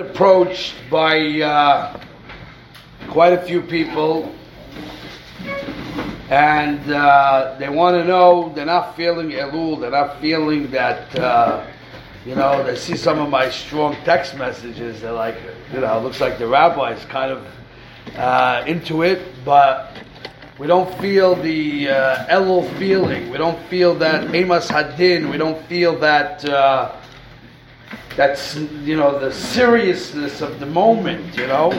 approached by uh, quite a few people, and uh, they want to know. They're not feeling Elul. They're not feeling that. Uh, you know, they see some of my strong text messages. They're like, you know, it looks like the rabbi is kind of uh, into it, but we don't feel the uh, Elul feeling. We don't feel that Emas Hadin. We don't feel that. That's you know the seriousness of the moment you know?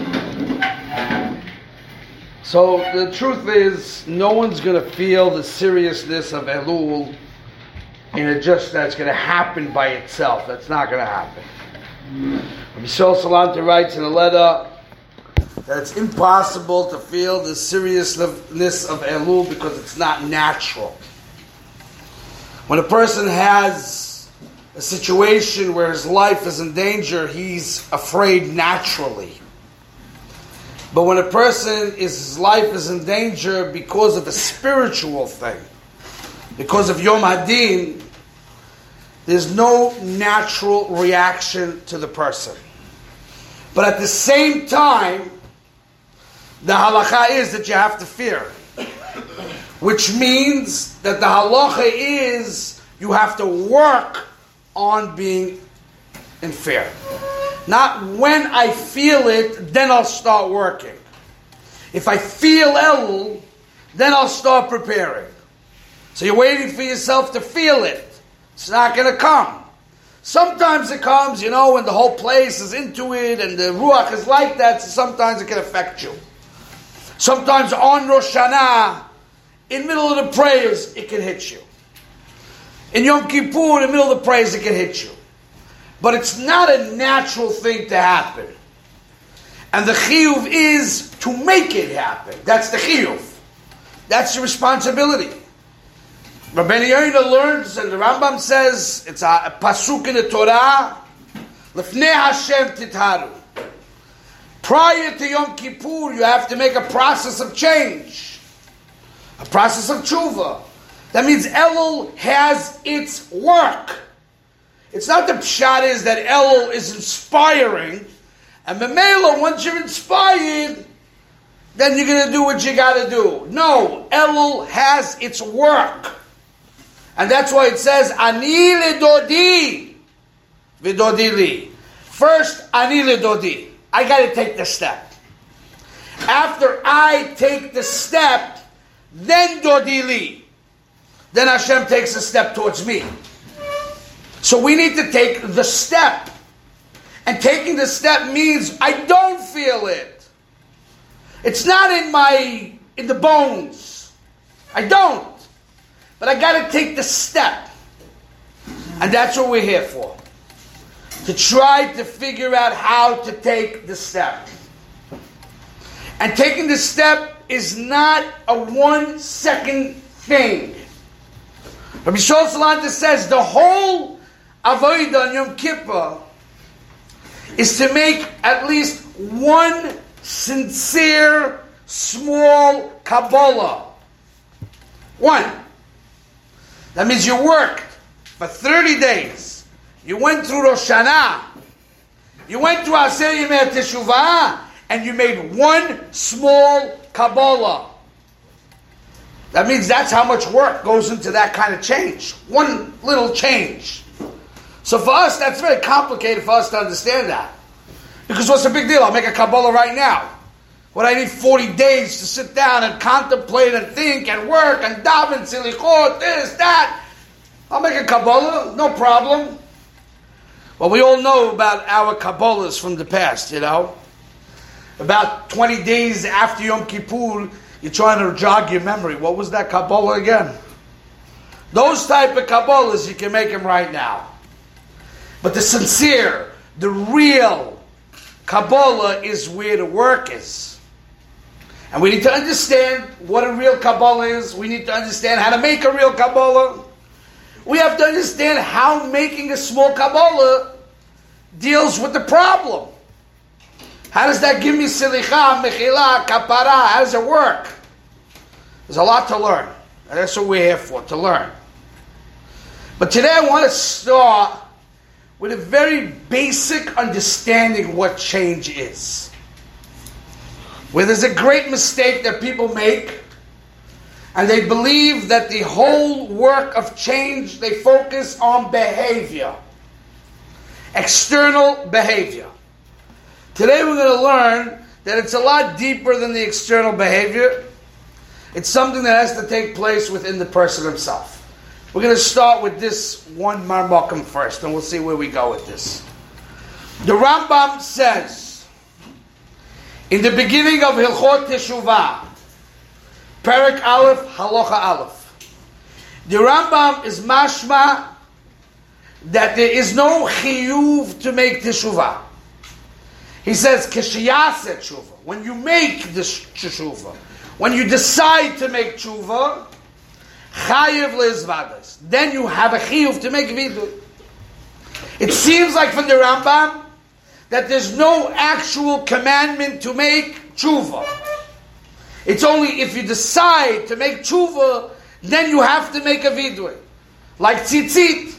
So the truth is no one's going to feel the seriousness of elul and a just that's going to happen by itself. That's not going to happen Michel Salanter writes in a letter that it's impossible to feel the seriousness of Elul because it's not natural. When a person has a situation where his life is in danger, he's afraid naturally. But when a person is his life is in danger because of a spiritual thing, because of Yom Hadin, there's no natural reaction to the person. But at the same time, the halacha is that you have to fear, which means that the halacha is you have to work on being in fear. Not when I feel it, then I'll start working. If I feel El, then I'll start preparing. So you're waiting for yourself to feel it. It's not going to come. Sometimes it comes, you know, when the whole place is into it and the ruach is like that, so sometimes it can affect you. Sometimes on Rosh Hashanah, in middle of the prayers, it can hit you. In Yom Kippur, in the middle of the prayers, it can hit you. But it's not a natural thing to happen. And the chiyuv is to make it happen. That's the chiyuv. That's the responsibility. Rabbi Yoina learns, and the Rambam says, it's a, pasuk in the Torah, Lefnei Hashem titharu. Prior to Yom Kippur, you have to make a process of change, a process of tshuva. That means Elul has its work. It's not the pshat is that Elul is inspiring, and Memela, once you're inspired, then you're going to do what you got to do. No, Elul has its work. And that's why it says, Ani ledodi, vidodi li. First, Ani ledodi. I got to take the step. After I take the step, then dodi li then Hashem takes a step towards me. So we need to take the step. And taking the step means I don't feel it. It's not in my in the bones. I don't. But I got to take the step. And that's what we're here for. To try to figure out how to take the step. And taking the step is not a one second thing. Rabbi Shol Salanter says the whole Avodah on Yom Kippur is to make at least one sincere, small Kabbalah. One. That means you worked for 30 days. You went through Rosh Hashanah. You went through Aser Yemei Teshuvah, and you made one small Kabbalah. That means that's how much work goes into that kind of change. One little change. So for us, that's very complicated for us to understand that. Because what's the big deal? I'll make a Kabbalah right now. What I need 40 days to sit down and contemplate and think and work and daven, silichot, this, that. I'll make a Kabbalah, no problem. Well, we all know about our Kabbalahs from the past, you know. About 20 days after Yom Kippur, you're trying to jog your memory. What was that Kabbalah again? Those type of Kabbalahs, you can make them right now. But the sincere, the real Kabbalah is where the work is. And we need to understand what a real Kabbalah is. We need to understand how to make a real Kabbalah. We have to understand how making a small Kabbalah deals with the problem. How does that give me silicha, mechila, kapara? How does it work? There's a lot to learn. And that's what we're here for, to learn. But today I want to start with a very basic understanding what change is. Where there's a great mistake that people make, and they believe that the whole work of change, they focus on behavior, external behavior. Today we're going to learn that it's a lot deeper than the external behavior. It's something that has to take place within the person himself. We're going to start with this one marmakum first, and we'll see where we go with this. The Rambam says, in the beginning of Hilchot Teshuvah, Perak Aleph, Halacha Aleph, the Rambam is mashma that there is no chiyuv to make Teshuvah. He says, Kishiyase Tshuva, when you make the Teshuvah, when you decide to make Tshuva, Chayiv lezvadas. Then you have a chiyuv to make vidu. It seems like from the Rambam that there's no actual commandment to make tshuva. It's only if you decide to make tshuva, then you have to make a vidui. Like tzitzit.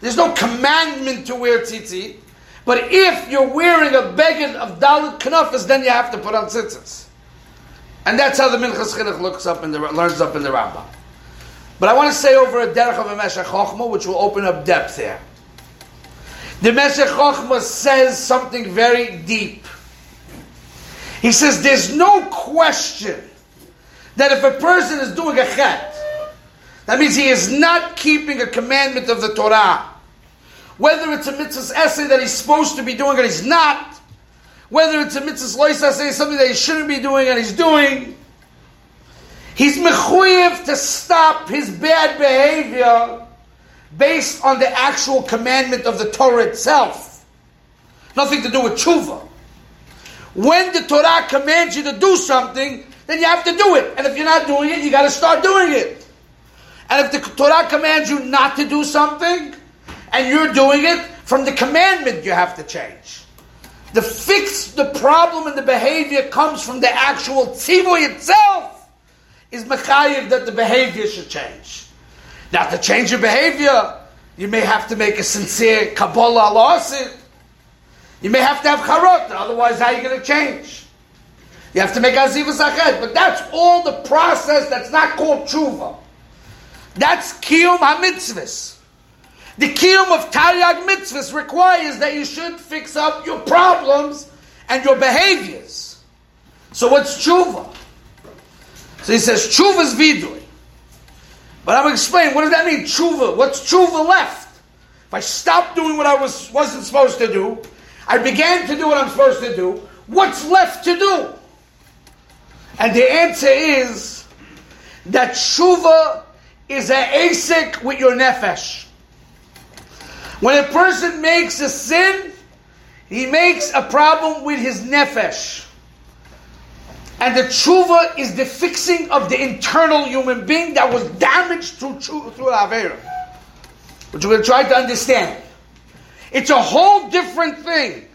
There's no commandment to wear tzitzit. But if you're wearing a beged of dalit kanafas, then you have to put on tzitzis. And that's how the Minchas Chinuch looks up in the, learns up in the Rambam. But I want to say over a derech of a Meshech which will open up depth here. The Meshech Chochma says something very deep. He says there's no question that if a person is doing a chet, that means he is not keeping a commandment of the Torah. Whether it's a mitzvas asei that he's supposed to be doing and he's not, whether it's a mitzvah's lois essay, something that he shouldn't be doing and he's doing, He's mechuyev to stop his bad behavior based on the actual commandment of the Torah itself. Nothing to do with tshuva. When the Torah commands you to do something, then you have to do it. And if you're not doing it, you got to start doing it. And if the Torah commands you not to do something, and you're doing it, from the commandment you have to change. The fix, the problem, and the behavior comes from the actual tzivoy itself is mechayiv that the behavior should change. Now, to change your behavior, you may have to make a sincere Kabbalah lawsuit. You may have to have charot, otherwise, how are you going to change? You have to make azivas ached, but that's all the process that's not called tshuva. That's kiyum ha-mitzvahs. The kiyum of taryag mitzvahs requires that you should fix up your problems and your behaviors. So what's tshuva? So he says, tshuva's vidui. But I'm going to explain, what does that mean, tshuva? What's tshuva left? If I stopped doing what I was, wasn't supposed to do, I began to do what I'm supposed to do, what's left to do? And the answer is that tshuva is a asik with your nefesh. When a person makes a sin, he makes a problem with his nefesh. And the tshuva is the fixing of the internal human being that was damaged through through Avera. Which we're try to understand. It's a whole different thing.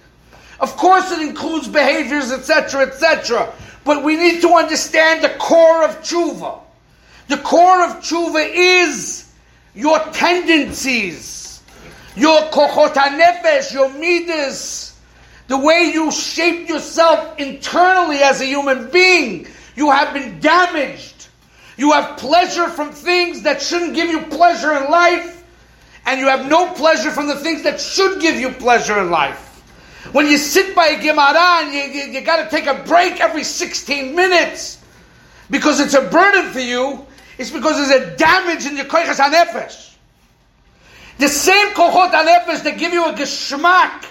Of course, it includes behaviors, etc., etc. But we need to understand the core of tshuva. The core of tshuva is your tendencies, your kochot nefesh, your midas, the way you shape yourself internally as a human being. You have been damaged. You have pleasure from things that shouldn't give you pleasure in life, and you have no pleasure from the things that should give you pleasure in life. When you sit by a Gemara and you, you, you got to take a break every 16 minutes because it's a burden for you, it's because there's a damage in your koichas hanefesh. The same kochot hanefesh that give you a geschmack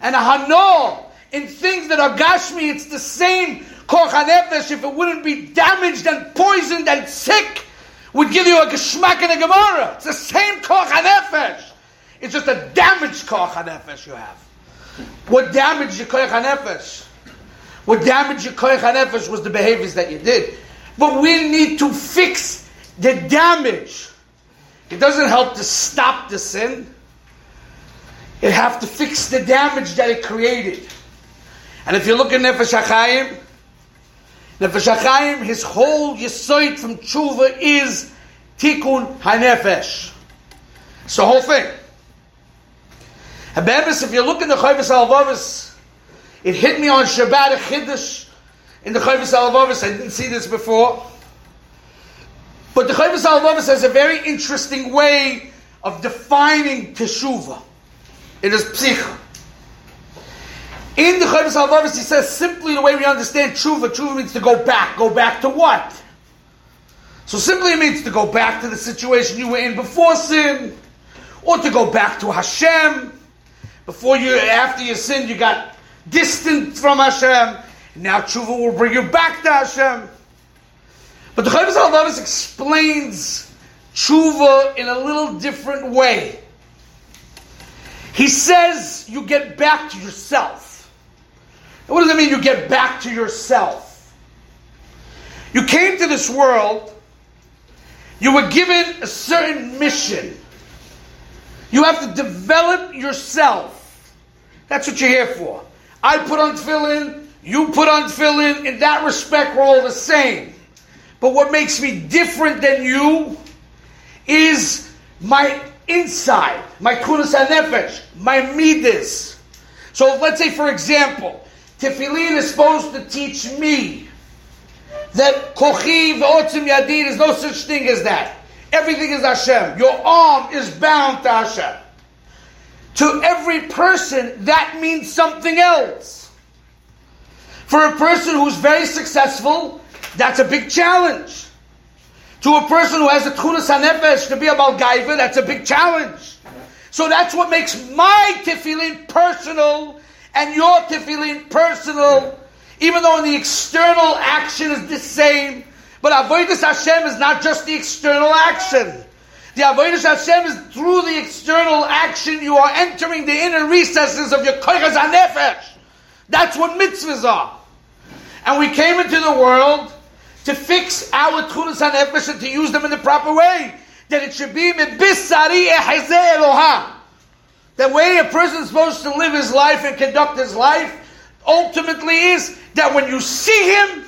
and a hano in things that are gashmi, it's the same koch. If it wouldn't be damaged and poisoned and sick, would give you a geschmack and a gemara. It's the same koch. It's just a damaged koch you have. What damaged your koch hanefesh? What damaged your koch was the behaviors that you did. But we need to fix the damage. It doesn't help to stop the sin. It have to fix the damage that it created. And if you look at Nefesh HaChaim, Nefesh HaChaim, his whole yisoid from tshuva is tikkun hanefesh. It's the whole thing. Habebis, if you look in the Chovos Halevavos, it hit me on Shabbat a Chiddush in the Chovos Halevavos. I didn't see this before. But the Chovos Halevavos has a very interesting way of defining Teshuvah. It is psicha. In the Chovos Halevavos, he says simply the way we understand Tshuva, Tshuva means to go back. Go back to what? So simply it means to go back to the situation you were in before sin, or to go back to Hashem. Before you, after you sinned, you got distant from Hashem. Now tshuva will bring you back to Hashem. But the Chovos Halevavos explains tshuva in a little different way. He says you get back to yourself. what does it mean you get back to yourself? You came to this world you were given a certain mission. You have to develop yourself. That's what you're here for. I put on tefillin, you put on tefillin. In that respect, we're all the same. But what makes me different than you is my inside, my kunas nefesh, my midas. So let's say, for example, tefillin is supposed to teach me that kochi v'otzim yadid is no such thing as that. Everything is Hashem. Your arm is bound to Hashem. To every person, that means something else. For a person who's very successful, that's a big challenge. To a person who has a tchunas hanefesh to be a malgaiva, that's a big challenge. So that's what makes my tefillin personal and your tefillin personal even though the external action is the same, but Avodah Hashem is not just the external action. The Avodah Hashem is through the external action you are entering the inner recesses of your koychas hanefesh. That's what mitzvahs are. And we came into the world to fix our tchunas hanefesh and to use them in the proper way. That it should be mebisari eloham. The way a person is supposed to live his life and conduct his life ultimately is that when you see him,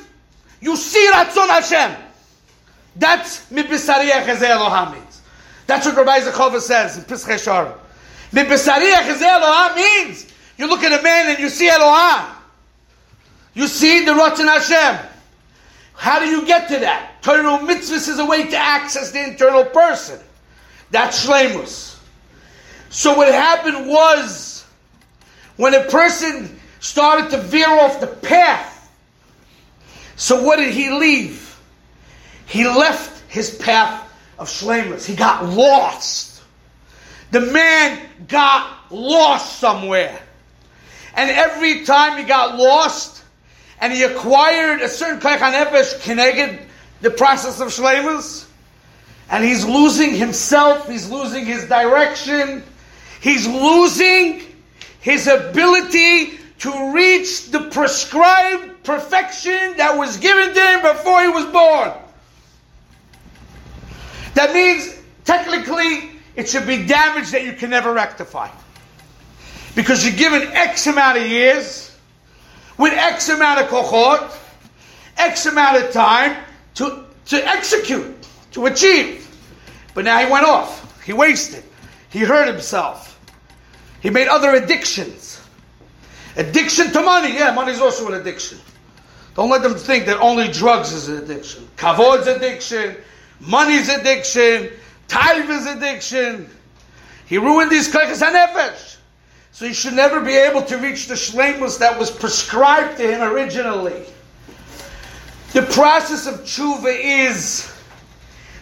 you see Ratzon Hashem. That's Mibisariyah Elohim means. That's what Rabbi Zechova says in Pischei Shor. Mibisariyah Elohim means you look at a man and you see Elohim. You see the Ratzon Hashem. How do you get to that? Torah mitzvahs is a way to access the internal person. That's shlemus. So what happened was when a person started to veer off the path. So what did he leave? He left his path of shlemus. He got lost. The man got lost somewhere. And every time he got lost, and he acquired a certain kaichan nefesh connected the process of shlemus, and he's losing himself, he's losing his direction, he's losing his ability to reach the prescribed perfection that was given to him before he was born. That means, technically, it should be damage that you can never rectify. Because you're given X amount of years, with X amount of kochot, X amount of time to, to execute, to achieve. But now he went off. He wasted. He hurt himself. He made other addictions. Addiction to money, yeah, money is also an addiction. Don't let them think that only drugs is an addiction. Kavod's addiction, money's addiction, tithe is addiction. He ruined these klekas hanefesh. So he should never be able to reach the shlemus that was prescribed to him originally. The process of tshuva is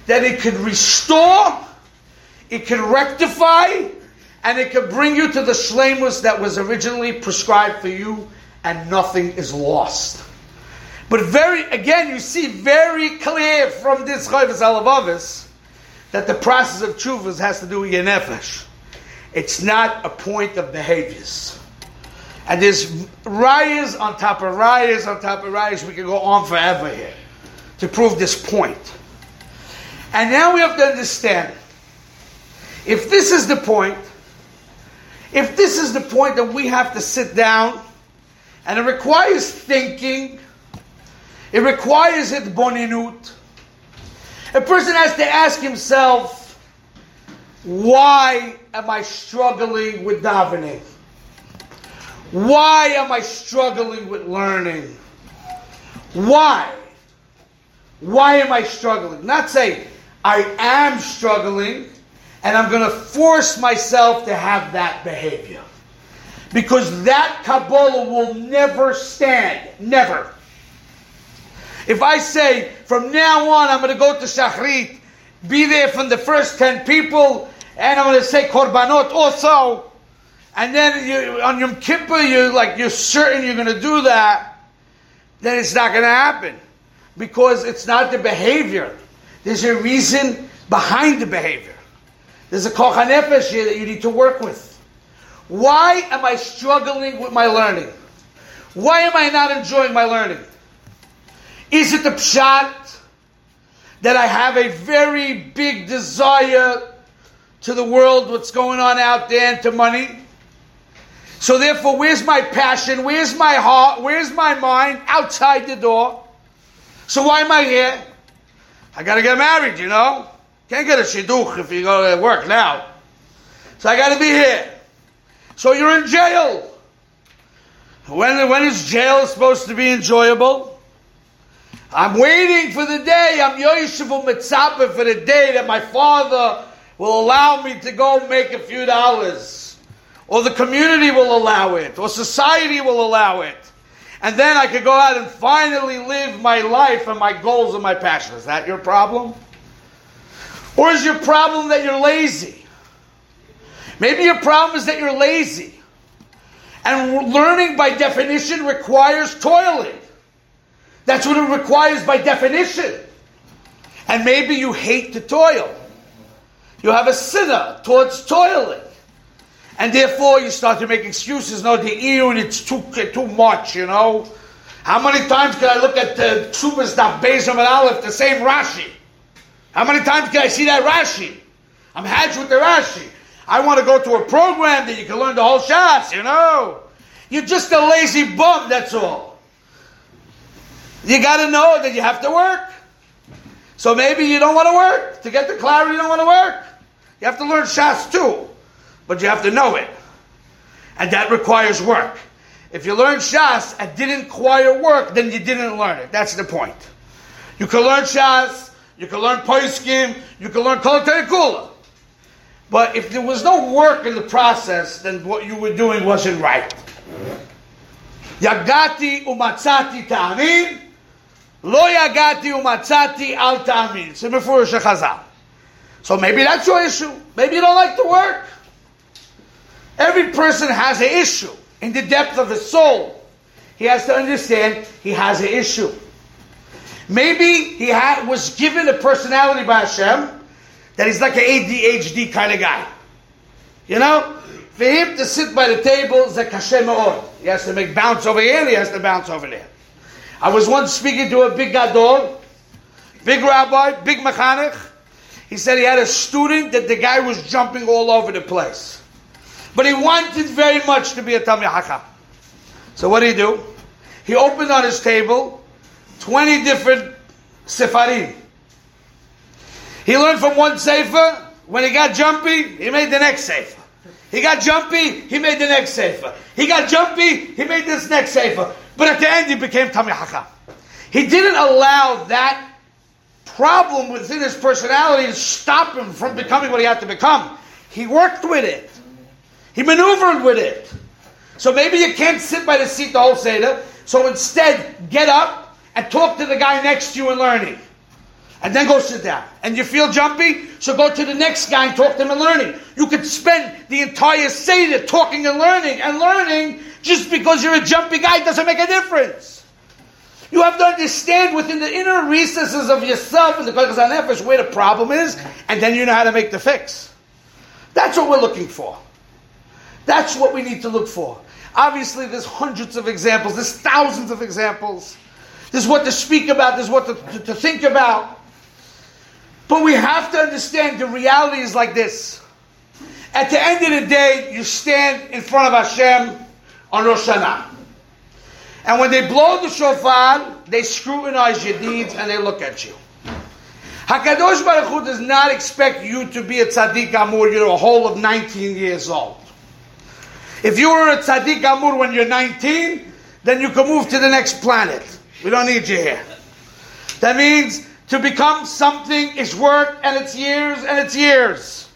that it could restore, it could rectify, and it can bring you to the shlemus that was originally prescribed for you, and nothing is lost. But very again, you see very clear from this Chovos Halevavos that the process of chuvas has to do with your nefesh. It's not a point of behaviors. And there's rayas on top of rayas on top of rayas. We can go on forever here to prove this point. And now we have to understand if this is the point, if this is the point that we have to sit down, and it requires thinking, it requires it boninut. A person has to ask himself, Why am I struggling with davening? Why am I struggling with learning? Why? Why am I struggling? Not say, I am struggling and I'm going to force myself to have that behavior. Because that Kabbalah will never stand. Never. If I say, from now on, I'm going to go to Shachrit, be there from the first 10 people, and I'm going to say Korbanot oh, also, and then you, on Yom Kippur, you're like, you're certain you're going to do that, then it's not going to happen. Because it's not the behavior. There's a reason behind the behavior. There's a koch here that you need to work with. Why am I struggling with my learning? Why am I not enjoying my learning? Is it the pshat that I have a very big desire to the world, what's going on out there, and to money? So therefore, where's my passion? Where's my heart? Where's my mind? Outside the door. So why am I here? I gotta get married, you know? Can't get a shidduch if you go to work now. So I gotta be here. So you're in jail. When, when is jail supposed to be enjoyable? I'm waiting for the day, I'm Yoshevu Mitzapah for the day that my father will allow me to go make a few dollars. Or the community will allow it. Or society will allow it. And then I could go out and finally live my life and my goals and my passion. Is that your problem? Or is your problem that you're lazy? Maybe your problem is that you're lazy. And learning by definition requires toiling. That's what it requires by definition. And maybe you hate to toil. You have a sinner towards toiling. And therefore you start to make excuses. No, the Iyun, it's too, too much, you know. How many times can I look at the Tshuvas Daf Beis and Aleph, the same Rashi? How many times can I see that Rashi? I'm hatched with the Rashi. I want to go to a program that you can learn the whole Shas, you know. You're just a lazy bum, that's all. You got to know that you have to work. So maybe you don't want to work. To get the clarity, you don't want to work. You have to learn Shas too. But you have to know it. And that requires work. If you learn Shas and didn't require work, then you didn't learn it. That's the point. You can learn Shas, you can learn Poiskim, you can learn Kol. But if there was no work in the process, then what you were doing wasn't right. Yagati umatzati ta'amin, lo yagati umatzati al ta'amin. Before Chazal. So maybe that's your issue. Maybe you don't like to work. Every person has an issue in the depth of his soul. He has to understand he has an issue. Maybe he had, was given a personality by Hashem that he's like an ADHD kind of guy. You know? For him to sit by the table is like Hashem He has to make bounce over here he has to bounce over there. I was once speaking to a big gadol, big rabbi, big mechanech. He said he had a student that the guy was jumping all over the place. But he wanted very much to be a Talmid Hakam. So what did he do? He opened on his table 20 different Sefarim. He learned from one Sefer. When he got jumpy, he made the next Sefer. He got jumpy, he made the next Sefer. He got jumpy, he made this next Sefer. But at the end, he became Talmid Hakam. He didn't allow that problem within his personality to stop him from becoming what he had to become. He worked with it. He maneuvered with it. So maybe you can't sit by the seat the whole Seder. So instead, get up and talk to the guy next to you and learning and then go sit down. And you feel jumpy, so go to the next guy and talk to him and learning. You could spend the entire Seder talking and learning and learning just because you're a jumpy guy doesn't make a difference. You have to understand within the inner recesses of yourself and the Kodesh Nefesh where the problem is, and then you know how to make the fix. That's what we're looking for. That's what we need to look for. Obviously, there's hundreds of examples, there's thousands of examples. There's what to speak about, there's what to, to, to think about. But we have to understand the reality is like this. At the end of the day, you stand in front of Hashem on Rosh Hashanah. And when they blow the shofar, they scrutinize your deeds and they look at you. Hakadosh Baruch Hu does not expect you to be a tzaddik amur. You're a whole of 19 years old. If you were a tzaddik amur when you're 19, then you can move to the next planet. We don't need you here. That means to become something is work and it's years and it's years.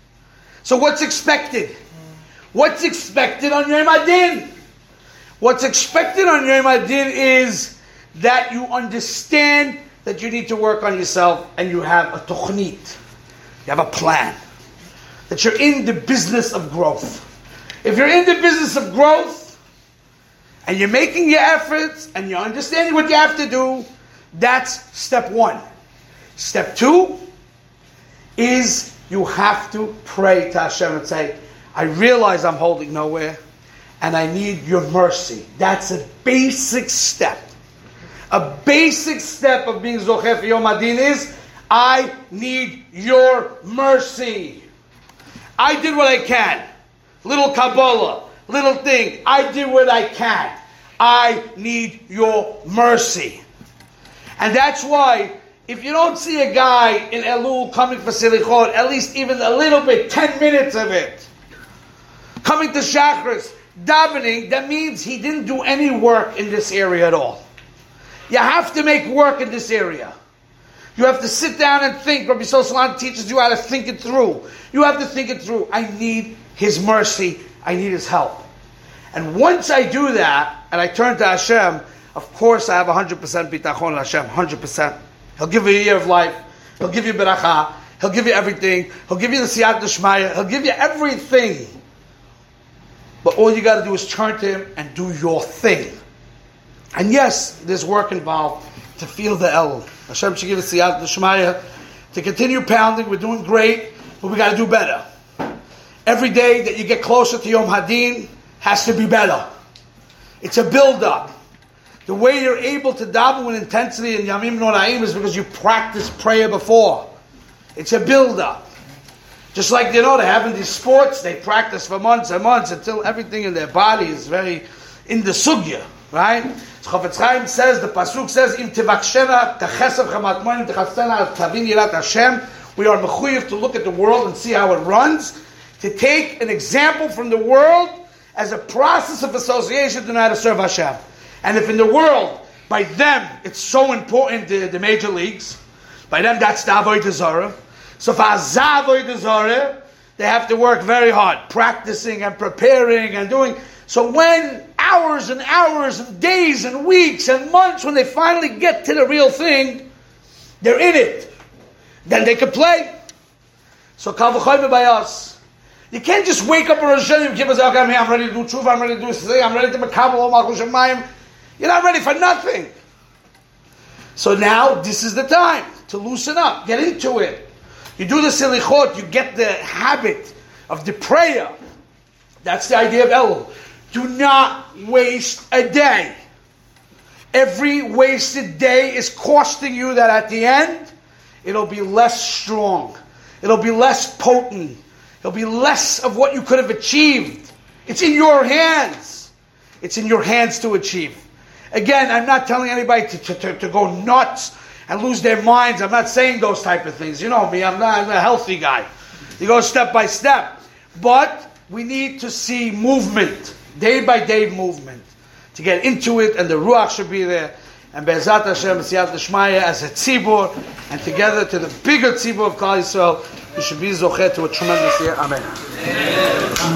So what's expected? What's expected on Yom Adin? What's expected on Yom Adin is that you understand that you need to work on yourself and you have a tochnit. You have a plan. That you're in the business of growth. If you're in the business of growth and you're making your efforts and you're understanding what you have to do, that's step one. Step two is you have to pray to Hashem and say, I realize I'm holding nowhere and I need your mercy. That's a basic step. A basic step of being Zocher Yom Adin is, I need your mercy. I did what I can. Little Kabbalah, little thing. I did what I can. I need your mercy. And that's why, if you don't see a guy in Elul coming for Silichot, at least even a little bit, 10 minutes of it, coming to Shachris, davening, that means he didn't do any work in this area at all. You have to make work in this area. You have to sit down and think. Rabbi Sosalan teaches you how to think it through. You have to think it through. I need His mercy. I need His help. And once I do that, and I turn to Hashem, of course I have 100% bitachon Hashem, 100%. He'll give you a year of life. He'll give you beracha. He'll give you everything. He'll give you the siyat d'shmaya. He'll give you everything. But all you got to do is turn to Him and do your thing. And yes, there's work involved to feel the El. Hashem should give us the Shemaya to continue pounding. We're doing great, but we got to do better. Every day that you get closer to Yom Hadin has to be better. It's a build-up. The way you're able to daven with intensity in Yamim Noraim is because you practiced prayer before. It's a build-up. Just like you know, they have in these sports, they practice for months and months until everything in their body is very in the sugya, right? Chofetz Chaim says, the pasuk says, "Im tivakshena techesav chamat monim techasena tavin yirat Hashem." We are mechuyev to look at the world and see how it runs, to take an example from the world as a process of association to know how to serve Hashem. And if in the world, by them, it's so important, the, the major leagues, by them that's the avodah zarah. So for zarah, they have to work very hard, practicing and preparing and doing. So when hours and hours and days and weeks and months, when they finally get to the real thing, they're in it. Then they can play. So kavachoyme by us. You can't just wake up in Rosh Hashanah and us, okay, I'm here, I'm ready to do tshuva, I'm ready to do this thing, I'm ready to makabel all Malchus Shemayim. You're not ready for nothing. So now, this is the time to loosen up, get into it. You do the silichot, you get the habit of the prayer. That's the idea of Elul. Do not waste a day. Every wasted day is costing you that at the end, it'll be less strong. It'll be less potent. It'll be less of what you could have achieved. It's in your hands. It's in your hands to achieve. Again, I'm not telling anybody to, to, to, to go nuts and lose their minds. I'm not saying those type of things. You know me, I'm not I'm a healthy guy. You go step by step. But we need to see movement, day by day movement, to get into it, and the Ruach should be there. And Be'ezat Hashem, Siyat Shmaya as a tzibur, and together to the bigger tzibur of Klal Yisrael, we should be zochet to a tremendous year. Amen. Amen.